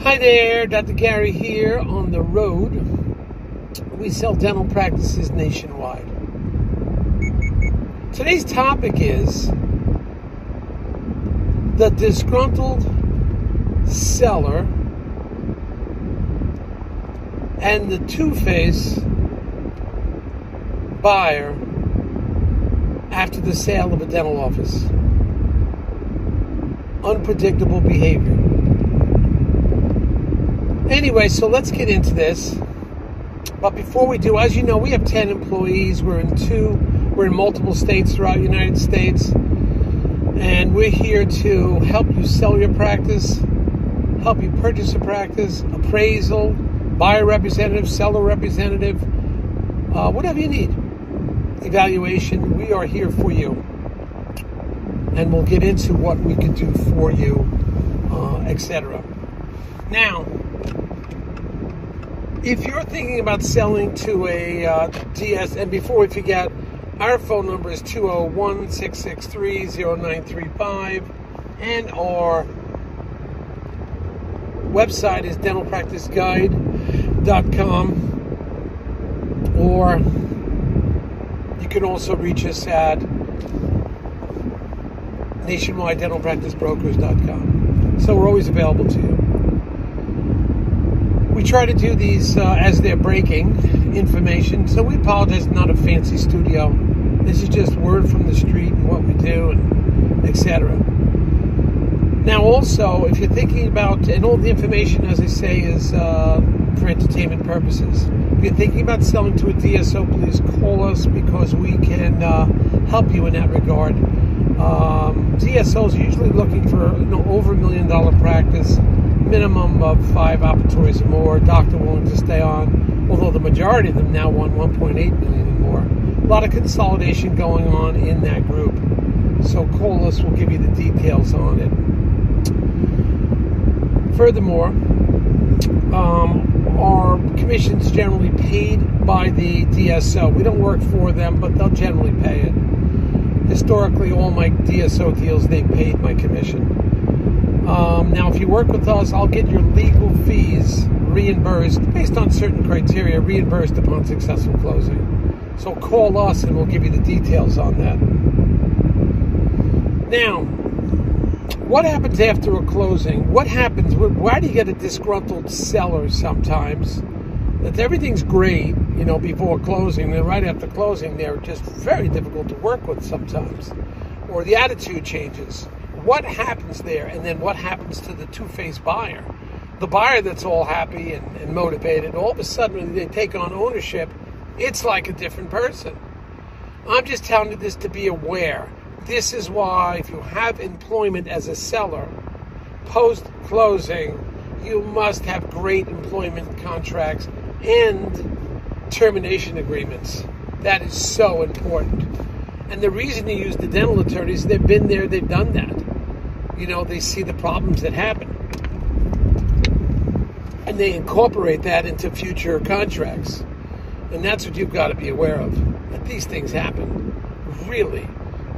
Hi there, Dr. Gary here on the road. We sell dental practices nationwide. Today's topic is the disgruntled seller and the two face buyer after the sale of a dental office. Unpredictable behavior. Anyway, so let's get into this. But before we do, as you know, we have 10 employees. We're in two, we're in multiple states throughout the United States. And we're here to help you sell your practice, help you purchase a practice, appraisal, buyer representative, seller representative, uh, whatever you need. Evaluation, we are here for you. And we'll get into what we can do for you, uh, etc. Now, if you're thinking about selling to a uh, DS, and before we forget, our phone number is 201 663 0935, and our website is dentalpracticeguide.com, or you can also reach us at nationwide nationwidedentalpracticebrokers.com. So we're always available to you we try to do these uh, as they're breaking information. So we apologize, not a fancy studio. This is just word from the street and what we do and etc. Now, also, if you're thinking about, and all the information, as I say, is uh, for entertainment purposes. If you're thinking about selling to a DSO, please call us because we can uh, help you in that regard. Um, DSOs are usually looking for you know, over a million dollar practice minimum of five operatories or more, doctor willing to stay on, although the majority of them now want 1.8 million or more. A lot of consolidation going on in that group. So call us, we'll give you the details on it. Furthermore, um, our commissions generally paid by the DSO. We don't work for them, but they'll generally pay it. Historically, all my DSO deals, they paid my commission. Um, now, if you work with us, I'll get your legal fees reimbursed based on certain criteria, reimbursed upon successful closing. So call us and we'll give you the details on that. Now, what happens after a closing? What happens? Why do you get a disgruntled seller sometimes? That everything's great, you know, before closing, and right after closing, they're just very difficult to work with sometimes, or the attitude changes what happens there and then what happens to the two-faced buyer? The buyer that's all happy and, and, motivated all of a sudden they take on ownership it's like a different person. I'm just telling you this to be aware. This is why if you have employment as a seller post closing you must have great employment contracts and termination agreements. That is so important. And the reason you use the dental attorneys they've been there they've done that you know, they see the problems that happen. And they incorporate that into future contracts. And that's what you've got to be aware of. That these things happen. Really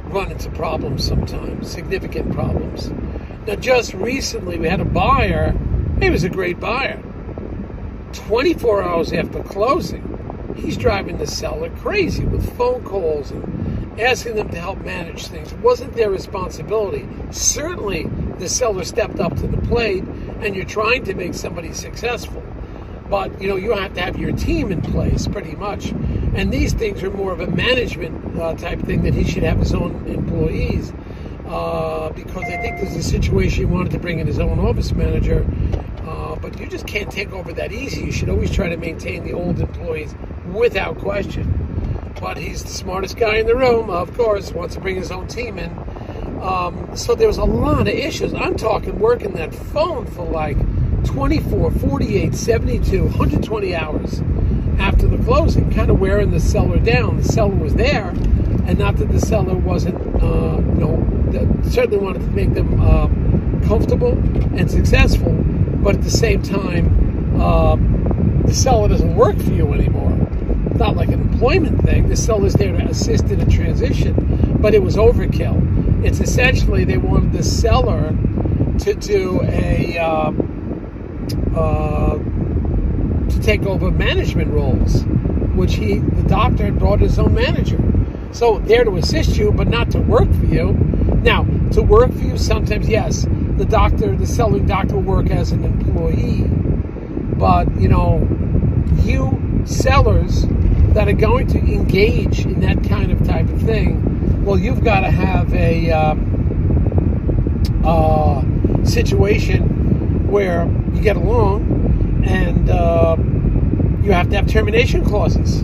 run into problems sometimes, significant problems. Now, just recently, we had a buyer. He was a great buyer. 24 hours after closing, he's driving the seller crazy with phone calls and asking them to help manage things wasn't their responsibility. Certainly, the seller stepped up to the plate, and you're trying to make somebody successful. But you know, you have to have your team in place, pretty much. And these things are more of a management uh, type thing that he should have his own employees. Uh, because I think there's a situation he wanted to bring in his own office manager, uh, but you just can't take over that easy. You should always try to maintain the old employees without question but he's the smartest guy in the room, of course, wants to bring his own team in. Um, so there was a lot of issues. I'm talking working that phone for like 24, 48, 72, 120 hours after the closing, kind of wearing the seller down. The seller was there, and not that the seller wasn't, uh, you know, certainly wanted to make them uh, comfortable and successful, but at the same time, uh, the seller doesn't work for you anymore not like an employment thing. The seller's there to assist in a transition, but it was overkill. It's essentially they wanted the seller to do a um, uh, to take over management roles, which he, the doctor, had brought his own manager. So there to assist you, but not to work for you. Now, to work for you, sometimes yes, the doctor, the selling doctor, will work as an employee. But you know, you sellers that are going to engage in that kind of type of thing, well, you've got to have a uh, uh, situation where you get along and uh, you have to have termination clauses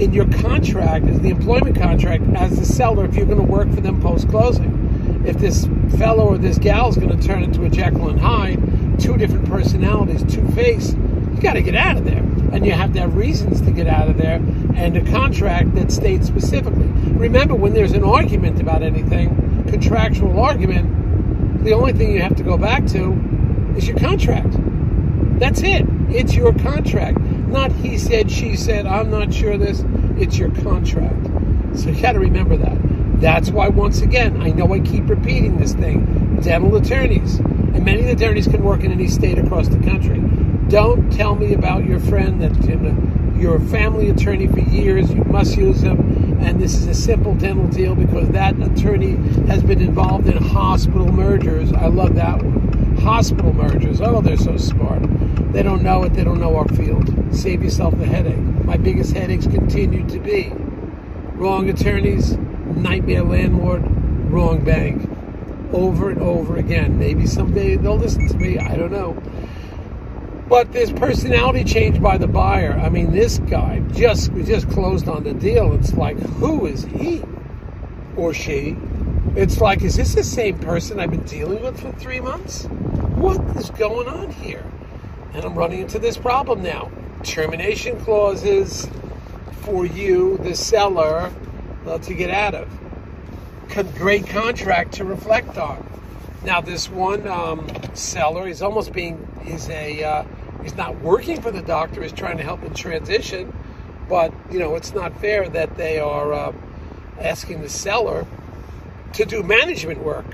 in your contract, as the employment contract, as the seller, if you're going to work for them post closing. If this fellow or this gal is going to turn into a Jekyll and Hyde, two different personalities, two face, you got to get out of there. And you have to have reasons to get out of there and a contract that states specifically. Remember, when there's an argument about anything, contractual argument, the only thing you have to go back to is your contract. That's it. It's your contract. Not he said, she said, I'm not sure this. It's your contract. So you got to remember that. That's why, once again, I know I keep repeating this thing. Dental attorneys, and many of the attorneys can work in any state across the country. Don't tell me about your friend that you're a family attorney for years. You must use him, and this is a simple dental deal because that attorney has been involved in hospital mergers. I love that one. Hospital mergers. Oh, they're so smart. They don't know it. They don't know our field. Save yourself the headache. My biggest headaches continue to be wrong attorneys, nightmare landlord, wrong bank. Over and over again. Maybe someday they'll listen to me. I don't know. But this personality change by the buyer. I mean, this guy just we just closed on the deal. It's like, who is he or she? It's like, is this the same person I've been dealing with for three months? What is going on here? And I'm running into this problem now. Termination clauses for you, the seller, uh, to get out of. Con- great contract to reflect on. Now, this one um, seller is almost being he's a uh, he's not working for the doctor. He's trying to help in transition, but you know it's not fair that they are uh, asking the seller to do management work.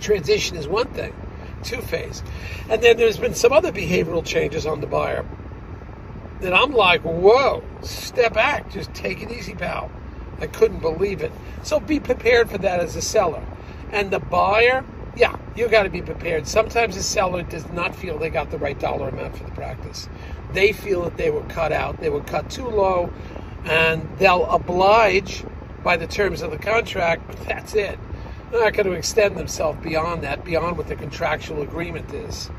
Transition is one thing, two phase, and then there's been some other behavioral changes on the buyer that I'm like, whoa, step back, just take it easy, pal. I couldn't believe it. So be prepared for that as a seller. And the buyer, yeah, you got to be prepared. Sometimes the seller does not feel they got the right dollar amount for the practice. They feel that they were cut out, they were cut too low, and they'll oblige by the terms of the contract, but that's it. They're not going to extend themselves beyond that, beyond what the contractual agreement is.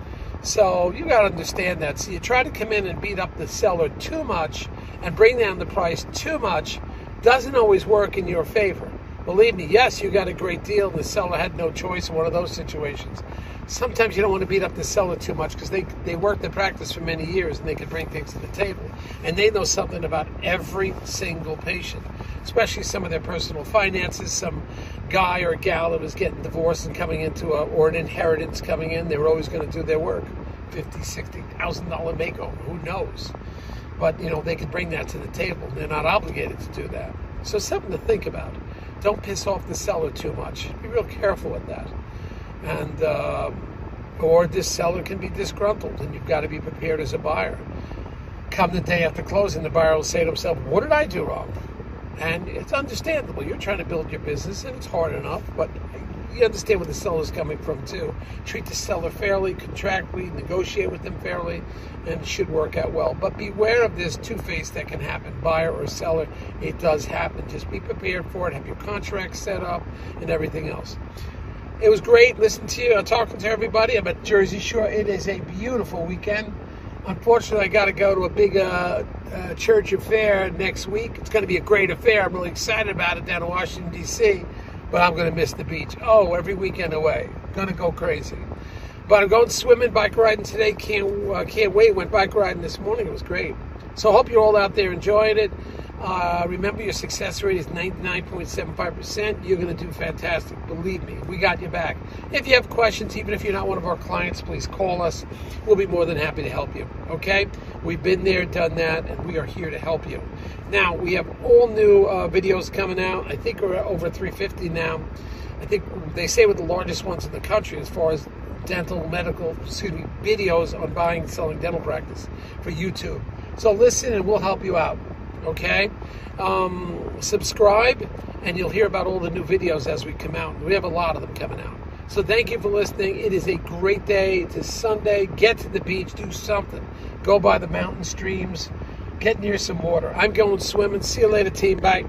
So you got to understand that. So you try to come in and beat up the seller too much and bring down the price too much doesn't always work in your favor. Believe me, yes, you got a great deal. The seller had no choice in one of those situations. Sometimes you don't want to beat up the seller too much because they, they worked the practice for many years and they could bring things to the table. And they know something about every single patient, especially some of their personal finances. Some guy or gal that was getting divorced and coming into a, or an inheritance coming in, they were always going to do their work. Fifty, sixty thousand dollar makeover, who knows? But you know, they could bring that to the table. They're not obligated to do that. So something to think about. Don't piss off the seller too much. Be real careful with that. And uh, or this seller can be disgruntled, and you've got to be prepared as a buyer. Come the day after closing, the buyer will say to himself, "What did I do wrong?" And it's understandable. You're trying to build your business, and it's hard enough, but you understand where the seller's coming from too. Treat the seller fairly, contractually, negotiate with them fairly, and it should work out well. But beware of this two face that can happen, buyer or seller. It does happen. Just be prepared for it. Have your contract set up and everything else. It was great listening to you, talking to everybody. I'm at Jersey Shore. It is a beautiful weekend. Unfortunately, I got to go to a big uh, uh, church affair next week. It's going to be a great affair. I'm really excited about it down in Washington, D.C but I'm going to miss the beach. Oh, every weekend away. Going to go crazy. But I'm going swimming, bike riding today. Can't uh, can't wait. Went bike riding this morning. It was great. So hope you're all out there enjoying it. Uh, remember, your success rate is 99.75%. You're going to do fantastic. Believe me, we got your back. If you have questions, even if you're not one of our clients, please call us. We'll be more than happy to help you. Okay? We've been there, done that, and we are here to help you. Now, we have all new uh, videos coming out. I think we're over 350 now. I think they say we're the largest ones in the country as far as dental, medical, excuse me, videos on buying and selling dental practice for YouTube. So listen and we'll help you out. Okay? Um, subscribe and you'll hear about all the new videos as we come out. We have a lot of them coming out. So thank you for listening. It is a great day. It's a Sunday. Get to the beach, do something. Go by the mountain streams, get near some water. I'm going swimming. See you later, team. Bye.